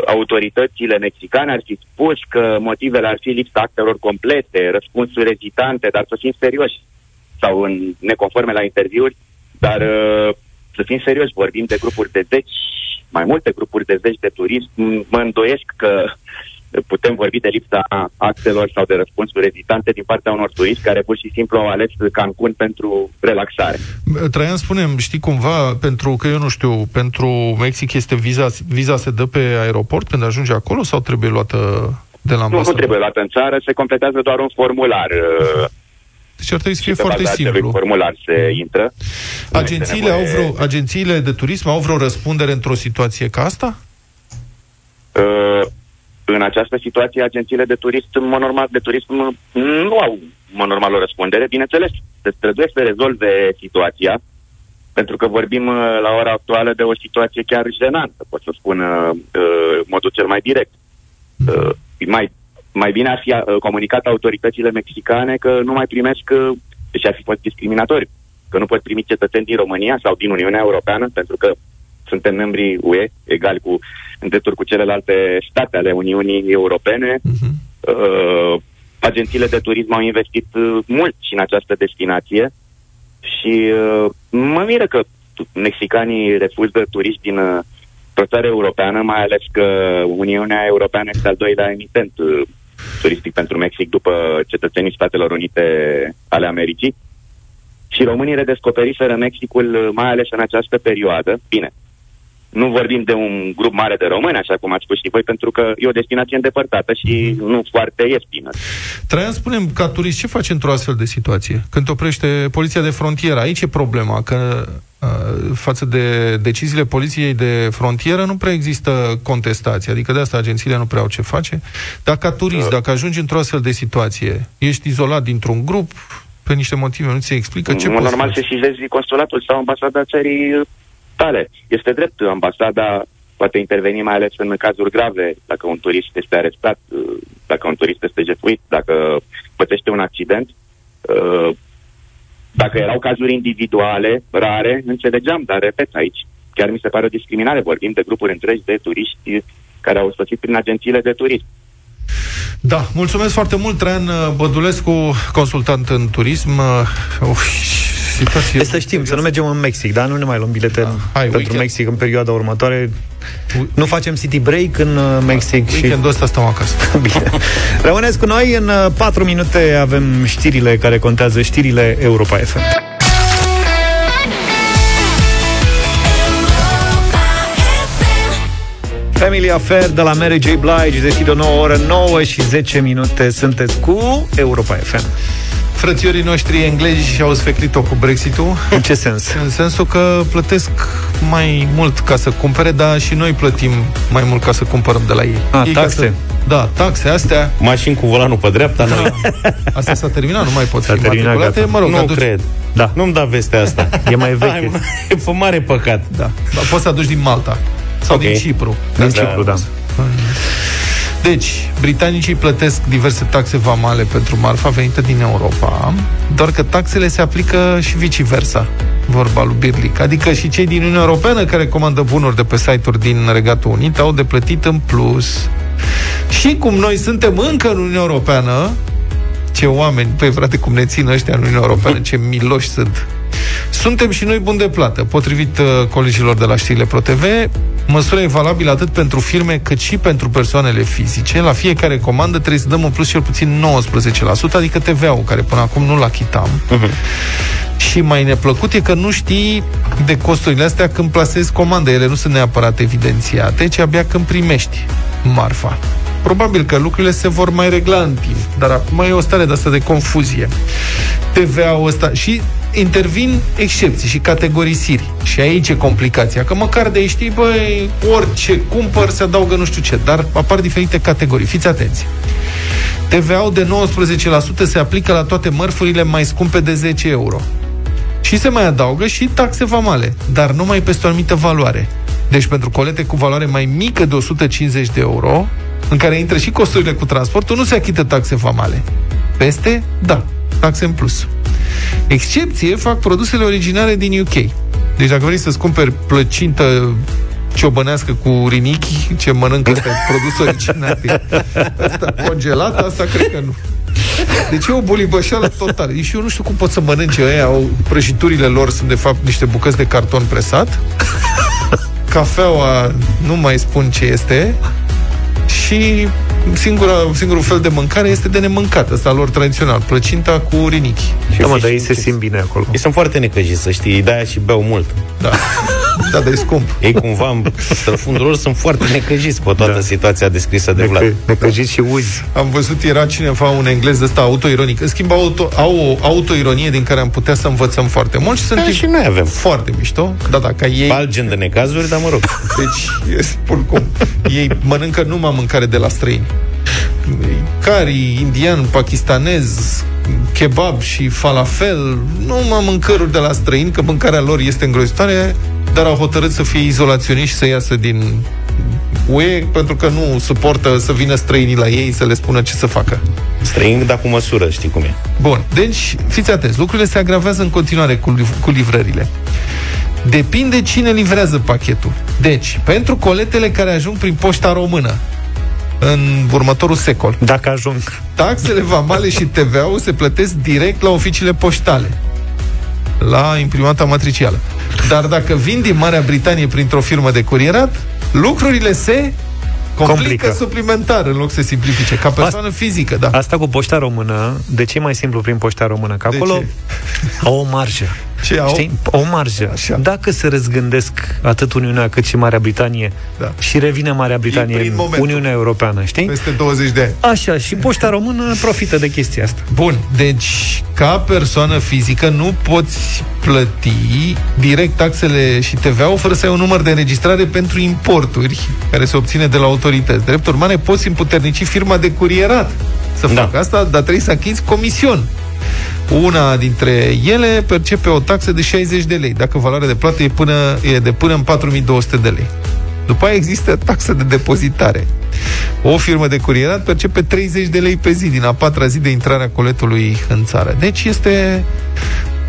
autoritățile mexicane ar fi spus că motivele ar fi lipsa actelor complete, răspunsuri ezitante, dar să fim serioși sau în neconforme la interviuri, dar uh, să fim serioși, vorbim de grupuri de zeci, mai multe grupuri de zeci de turism, mă îndoiesc că putem vorbi de lipsa actelor sau de răspunsuri ezitante din partea unor turiști care pur și simplu au ales Cancun pentru relaxare. Traian, spunem, știi cumva, pentru că eu nu știu, pentru Mexic este viza, viza se dă pe aeroport când ajunge acolo sau trebuie luată de la ambasadă? Nu, nu trebuie luată în țară, se completează doar un formular. Uh, deci ar trebui să fie foarte simplu. formular se intră. Agențiile, nevoie... au vreo, agențiile de turism au vreo răspundere într-o situație ca asta? Uh, în această situație, agențiile de turism, în mod normal, de turism nu au, în mod normal, o răspundere. Bineînțeles, se străduie să rezolve situația, pentru că vorbim uh, la ora actuală de o situație chiar jenantă, pot să spun uh, uh, modul cel mai direct. Uh, mai mai bine ar fi uh, comunicat autoritățile mexicane că nu mai primesc, uh, deși ar fi fost discriminatoriu, că nu pot primi cetățeni din România sau din Uniunea Europeană, pentru că suntem membri UE, egali cu, în drepturi cu celelalte state ale Uniunii Europene. Uh-huh. Uh, agențiile de turism au investit uh, mult și în această destinație și uh, mă miră că mexicanii refuză turiști din uh, o țară europeană, mai ales că Uniunea Europeană este al doilea emitent uh, turistic pentru Mexic după cetățenii Statelor Unite ale Americii. Și românii redescoperiseră Mexicul, mai ales în această perioadă. Bine, nu vorbim de un grup mare de români, așa cum ați spus și voi, pentru că e o destinație îndepărtată și mm-hmm. nu foarte ieftină. Traian, spunem, ca turist, ce faci într-o astfel de situație? Când oprește poliția de frontieră, aici e problema, că uh, față de deciziile poliției de frontieră nu prea există contestație, adică de asta agențiile nu prea au ce face. Dacă ca turist, uh. dacă ajungi într-o astfel de situație, ești izolat dintr-un grup, pe niște motive nu ți se explică ce poți normal să și consulatul sau ambasada țării tale. Este drept, ambasada poate interveni mai ales în cazuri grave, dacă un turist este arestat, uh, dacă un turist este jefuit, dacă pătește un accident. Uh, dacă erau cazuri individuale, rare, înțelegeam, dar repet aici, chiar mi se pare o discriminare. Vorbim de grupuri întregi de turiști care au sosit prin agențiile de turism. Da, mulțumesc foarte mult, Traian Bădulescu, consultant în turism. Uf, situație... Să știm, să nu mergem în Mexic, dar nu ne mai luăm bilete da. Hai, pentru weekend. Mexic în perioada următoare. Nu facem city break în uh, Mexic da, și... Weekendul ăsta stăm acasă. Bine. Rămâneți cu noi, în 4 uh, minute avem știrile care contează, știrile Europa FM. Family Affair de la Mary J. Blige Deschide o nouă oră, 9 și 10 minute Sunteți cu Europa FM Frățiorii noștri englezi au sfeclit-o cu Brexit-ul. În ce sens? În sensul că plătesc mai mult ca să cumpere, dar și noi plătim mai mult ca să cumpărăm de la ei. A, ei taxe? Să... Da, taxe astea. Mașini cu volanul pe dreapta, da. noi. Asta s-a terminat, nu mai pot s-a fi terminat, gata. Mă rog, nu aduci... cred. Da. Nu-mi da vestea asta. e mai veche. e pe mare păcat. Da. Dar poți să aduci din Malta. Sau okay. din Cipru. Din da, Cipru, da. Deci, britanicii plătesc diverse taxe vamale pentru marfa venită din Europa, doar că taxele se aplică și viceversa, vorba lui Birlic. Adică și cei din Uniunea Europeană care comandă bunuri de pe site-uri din Regatul Unit au de plătit în plus. Și cum noi suntem încă în Uniunea Europeană, ce oameni, păi frate, cum ne țin ăștia în Uniunea Europeană, ce miloși sunt. Suntem și noi buni de plată. Potrivit uh, colegilor de la știrile ProTV, măsura e valabilă atât pentru firme cât și pentru persoanele fizice. La fiecare comandă trebuie să dăm în plus cel puțin 19%, adică TVA-ul, care până acum nu-l achitam. Uh-huh. Și mai neplăcut e că nu știi de costurile astea când plasezi comandă. Ele nu sunt neapărat evidențiate, ci abia când primești marfa. Probabil că lucrurile se vor mai regla în timp, dar acum e o stare de asta de confuzie. TVA-ul ăsta și intervin excepții și categorisiri. Și aici e complicația, că măcar de știi, băi, orice cumpăr se adaugă nu știu ce, dar apar diferite categorii. Fiți atenți. TVA-ul de 19% se aplică la toate mărfurile mai scumpe de 10 euro. Și se mai adaugă și taxe vamale, dar numai peste o anumită valoare. Deci pentru colete cu valoare mai mică de 150 de euro, în care intră și costurile cu transportul, nu se achită taxe vamale. Peste, da, taxe în plus. Excepție fac produsele originale din UK. Deci dacă vrei să-ți cumperi plăcintă ciobănească cu rinichi, ce mănâncă ăsta, produs original. Asta congelat, asta cred că nu. Deci e o bolibășeală totală. Și eu nu știu cum pot să mănânce ăia, au, prăjiturile lor sunt de fapt niște bucăți de carton presat. Cafeaua, nu mai spun ce este. Și singura, singurul fel de mâncare este de nemâncat, ăsta lor tradițional, plăcinta cu rinichi. Da, mă, dar ei se simt bine acolo. Ei sunt foarte necăjiți, să știi, de-aia și beau mult. Da. Da, dar e scump. Ei cumva, în fundul lor, sunt foarte necăjiți pe toată da. situația descrisă de Vlad. Necăjiți și uzi. Am văzut, era cineva, un englez ăsta autoironic. În schimb, auto, au o autoironie din care am putea să învățăm foarte mult și sunt da, și noi avem. foarte mișto. Da, da, ca ei... Alt gen de necazuri, dar mă rog. Deci, spun cum. Ei mănâncă numai mâncare de la străini. Cari, indian, pakistanez, kebab și falafel, nu mă mâncăruri de la străini, că mâncarea lor este îngrozitoare, dar au hotărât să fie izolaționiști și să iasă din UE pentru că nu suportă să vină străinii la ei să le spună ce să facă. Străini, dar cu măsură, știi cum e. Bun, deci fiți atenți, lucrurile se agravează în continuare cu, cu livrările. Depinde cine livrează pachetul. Deci, pentru coletele care ajung prin poșta română, în următorul secol. Dacă ajung. Taxele vamale și TVA-ul se plătesc direct la oficiile poștale, la imprimanta matricială. Dar dacă vin din Marea Britanie printr-o firmă de curierat, lucrurile se complică, complică suplimentar în loc să simplifice, ca persoană asta, fizică, da. Asta cu poșta română, de ce e mai simplu prin poșta română? Că acolo au o marjă. Ce au? Știi? O marjă. Așa. Dacă se răzgândesc atât Uniunea cât și Marea Britanie da. și revine Marea Britanie în momentul. Uniunea Europeană, știi? Peste 20 de ani. Așa, și poșta română profită de chestia asta. Bun, deci ca persoană fizică nu poți plăti direct taxele și TVA-ul fără să ai un număr de înregistrare pentru importuri care se obține de la autorități. Drept urmare, poți împuternici firma de curierat să da. facă asta, dar trebuie să achizi comision. Una dintre ele percepe o taxă de 60 de lei, dacă valoarea de plată e, până, e de până în 4200 de lei. După aia există taxa de depozitare. O firmă de curierat percepe 30 de lei pe zi din a patra zi de intrare a coletului în țară. Deci este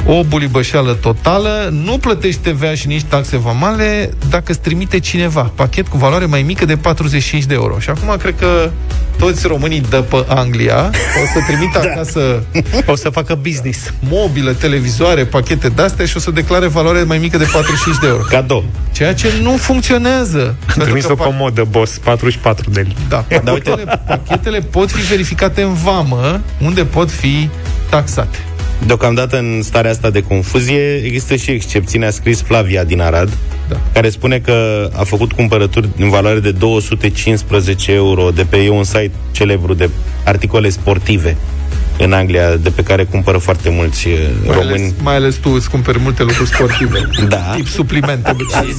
o bulibășeală totală, nu plătești TVA și nici taxe vamale dacă îți trimite cineva pachet cu valoare mai mică de 45 de euro. Și acum cred că toți românii de pe Anglia o să trimită da. acasă o să facă business. Mobile, televizoare, pachete de-astea și o să declare valoare mai mică de 45 de euro. Cadou. Ceea ce nu funcționează. Am trimis o comodă, boss, 44 de lei. Da, pachetele, pachetele pot fi verificate în vamă, unde pot fi taxate. Deocamdată în starea asta de confuzie există și excepții, a scris Flavia din Arad, da. care spune că a făcut cumpărături în valoare de 215 euro de pe un site celebru de articole sportive în Anglia, de pe care cumpără foarte mulți uh, mai români. Ales, mai ales tu îți cumperi multe lucruri sportive. da. Tip suplimente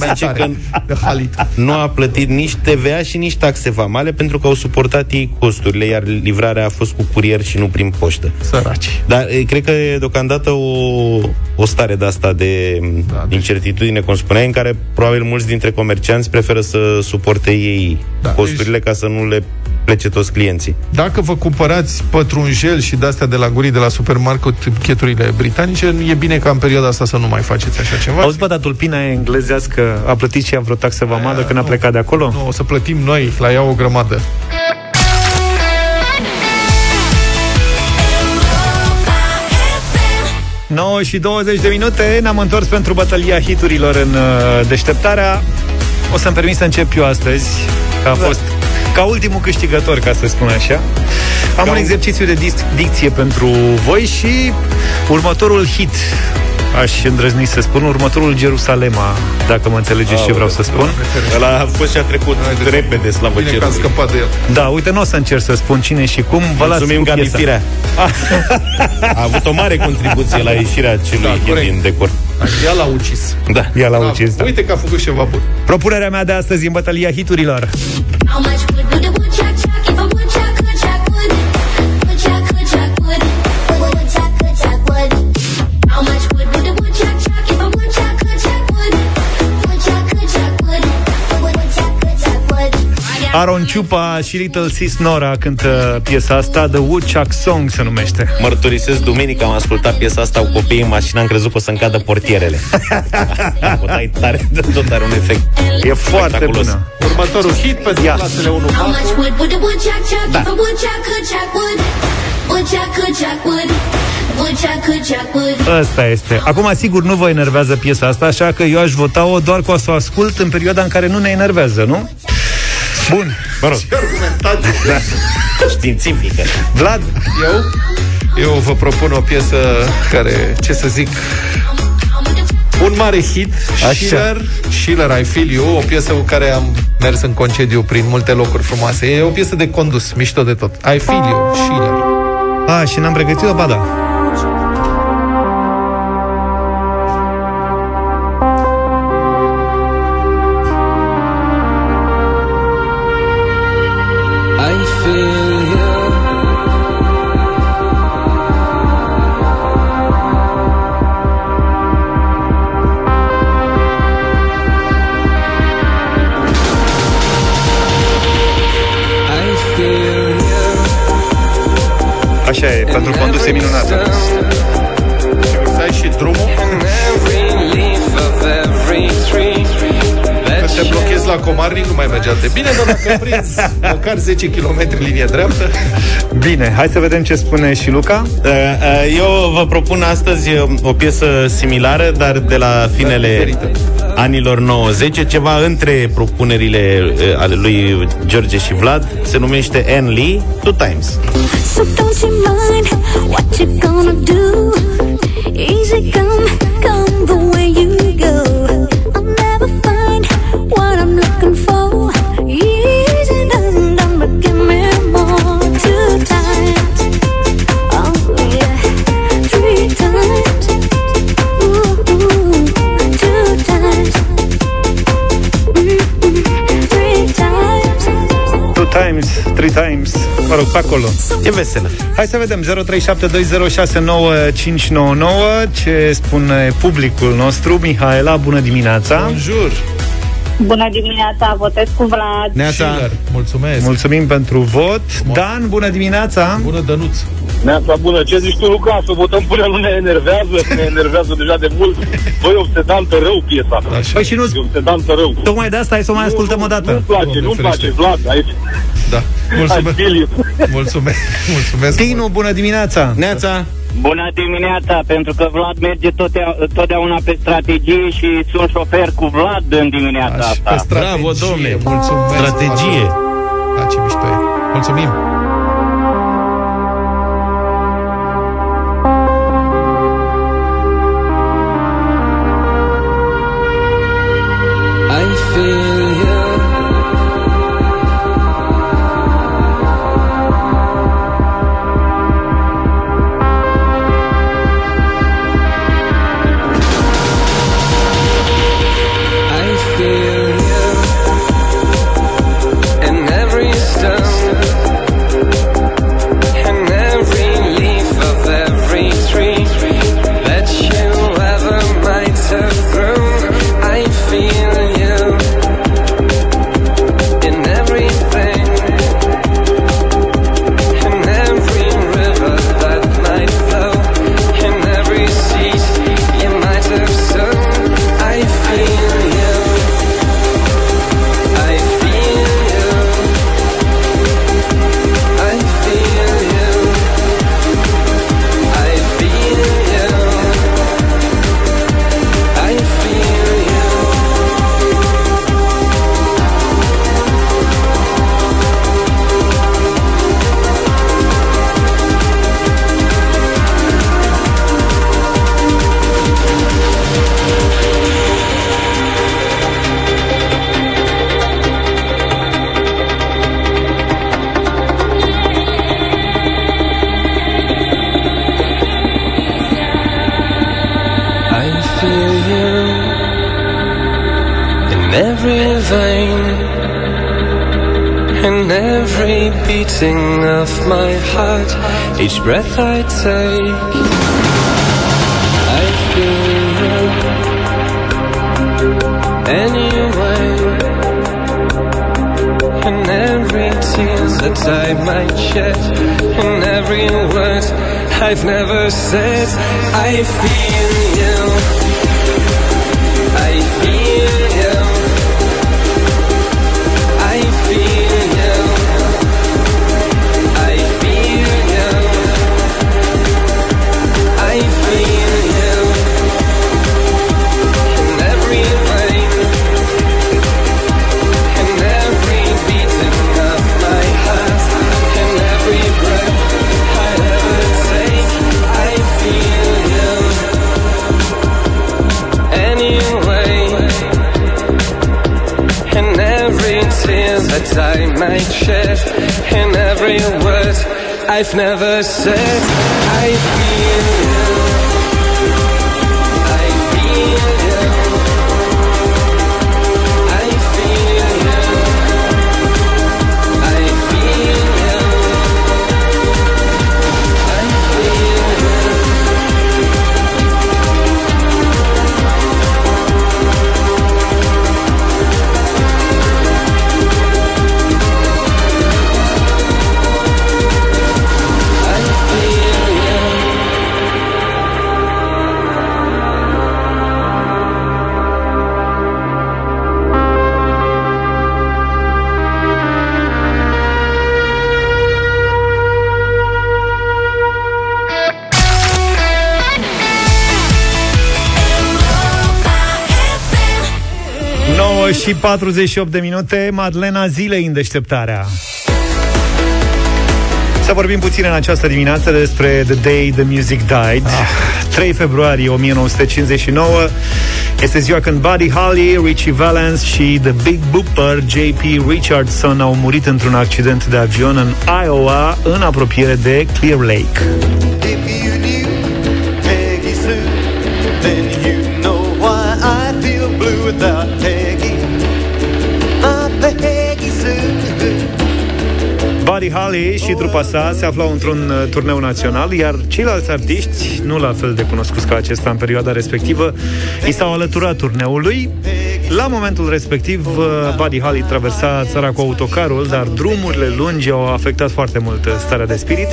zice că de halit. nu a plătit nici TVA și nici taxe vamale pentru că au suportat ei costurile, iar livrarea a fost cu curier și nu prin poștă. Săraci. Dar cred că e deocamdată o, o stare de asta de da, deci... incertitudine, cum spuneai, în care probabil mulți dintre comercianți preferă să suporte ei da, costurile deci... ca să nu le plece toți clienții. Dacă vă cumpărați pătrunjel și de-astea de la gurii de la supermarketurile britanice, e bine ca în perioada asta să nu mai faceți așa ceva. Auzi, bă, dar tulpina englezească a plătit și ea vreo taxă vamadă când a plecat de acolo? Nu, o să plătim noi la ea o grămadă. 9 și 20 de minute Ne-am întors pentru bătălia hiturilor în uh, deșteptarea O să-mi permit să încep eu astăzi Că a da. fost ca ultimul câștigător, ca să spun așa. Am ca un exercițiu de dic- dicție pentru voi și următorul hit aș îndrăzni să spun, următorul Jerusalema, dacă mă înțelegeți ce vreau să spun. Ăla a fost și a trecut de repede, slavă Bine că scăpat de el. Da, uite, nu o să încerc să spun cine și cum. Vă Mulțumim, Gabi Firea. a avut o mare contribuție la ieșirea celui da, hit din decor. Ea l-a ucis. Da. Ea l-a da. ucis, da. Uite că a făcut ceva bun. Propunerea mea de astăzi în bătălia hiturilor. Aaron Ciupa și Little Sis Nora cântă piesa asta, The Woodchuck Song se numește. Mărturisesc, duminică am ascultat piesa asta cu copiii în mașină, am crezut că o să încadă portierele. Ai tare, tot are un efect E foarte bună. Următorul hit pe clasele 1 da. Asta este. Acum, sigur, nu vă enervează piesa asta, așa că eu aș vota-o doar cu o să o ascult în perioada în care nu ne enervează, nu? Bun, mă rog. da. Științifică. Vlad? Eu? Eu vă propun o piesă care, ce să zic, un mare hit, Așa. Schiller, Schiller, I Feel You, o piesă cu care am mers în concediu prin multe locuri frumoase. E o piesă de condus, mișto de tot. I Feel You, Schiller. A, și n-am pregătit-o, ba da. Comarnic, nu mai merge de bine, dar dacă prinzi măcar 10 km linie dreaptă... Bine, hai să vedem ce spune și Luca. Uh, uh, eu vă propun astăzi o piesă similară, dar de la finele anilor 90, ceva între propunerile uh, ale lui George și Vlad, se numește Anne Lee, Two Times. So don't you mind what you gonna do? Easy come, come the way you times, three times. Mă rog, pe acolo. E veselă. Hai să vedem 0372069599 ce spune publicul nostru. Mihaela, bună dimineața. Bonjour. Bună dimineața, votez cu Vlad. Neața. Schiller. Mulțumesc. Mulțumim pentru vot. Dan, bună dimineața. Bună, Dănuț. Neața bună, ce zici tu, Luca? Să votăm până nu ne enervează, ne enervează deja de mult. Băi, obsedantă rău piesa. Așa. Păi și nu... obsedantă rău. Tocmai de asta hai să o mai ascultăm nu, o dată. Nu-mi place, nu-mi place, Vlad, aici. Da. Mulțumesc. Mulțumesc. Mulțumesc. Tinu, bună dimineața. Neața. Bună dimineața, pentru că Vlad merge totdeauna pe strategie și sunt șofer cu Vlad în dimineața Aș, asta. Pe strategie, Bravo, domne. Mulțumesc. Strategie. Da, ce mișto e. Mulțumim. Each breath I take, I feel you anyway. And every tear that I might shed, and every word I've never said, I feel you. In every word I've never said. I feel și 48 de minute, Madlena Zilei în deșteptarea. Să vorbim puțin în această dimineață despre The Day the Music Died. Ah. 3 februarie 1959 este ziua când Buddy Holly, Richie Valens și The Big Booper J.P. Richardson au murit într-un accident de avion în Iowa, în apropiere de Clear Lake. Buddy Holly și trupa sa se aflau într-un uh, turneu național, iar ceilalți artiști, nu la fel de cunoscuți ca acesta în perioada respectivă, i s-au alăturat turneului La momentul respectiv, uh, Buddy Holly traversa țara cu autocarul, dar drumurile lungi au afectat foarte mult uh, starea de spirit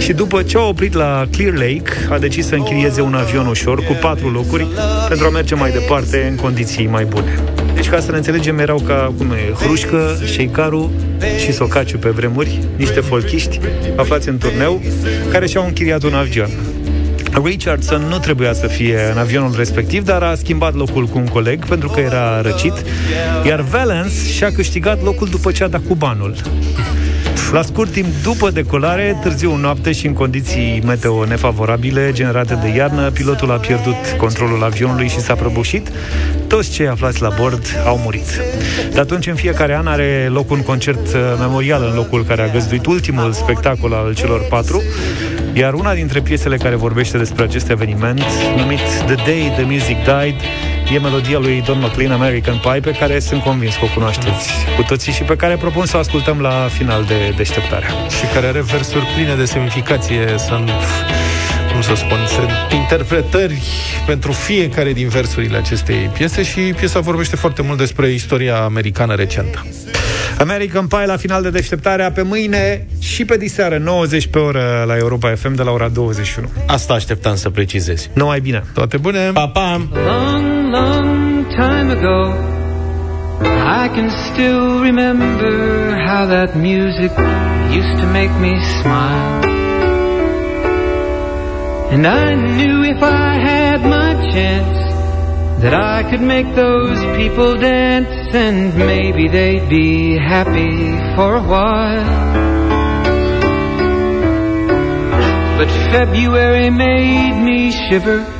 și după ce a oprit la Clear Lake, a decis să închirieze un avion ușor cu patru locuri pentru a merge mai departe în condiții mai bune. Deci, ca să ne înțelegem, erau ca, cum e, Hrușcă, Șeicaru și Socaciu pe vremuri, niște folchiști aflați în turneu, care și-au închiriat un avion. Richardson nu trebuia să fie în avionul respectiv, dar a schimbat locul cu un coleg pentru că era răcit, iar Valence și-a câștigat locul după ce a dat cu banul. La scurt timp după decolare, târziu noapte și în condiții meteo nefavorabile generate de iarnă, pilotul a pierdut controlul avionului și s-a prăbușit. Toți cei aflați la bord au murit. De atunci, în fiecare an are loc un concert uh, memorial în locul care a găzduit ultimul spectacol al celor patru, iar una dintre piesele care vorbește despre acest eveniment, numit The Day the Music Died, e melodia lui Don McLean, American Pie, pe care sunt convins că o cunoașteți cu toții și pe care propun să o ascultăm la final de deșteptarea. Și care are versuri pline de semnificație, sunt cum să spun, sunt interpretări pentru fiecare din versurile acestei piese și piesa vorbește foarte mult despre istoria americană recentă. American Pie la final de deșteptarea pe mâine și pe diseară 90 pe oră la Europa FM de la ora 21. Asta așteptam să precizezi. Nu mai bine. Toate bune. Pa, pa. Long, long time ago. I can still remember how that music used to make me smile. And I knew if I had my chance that I could make those people dance and maybe they'd be happy for a while. But February made me shiver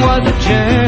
was a chance.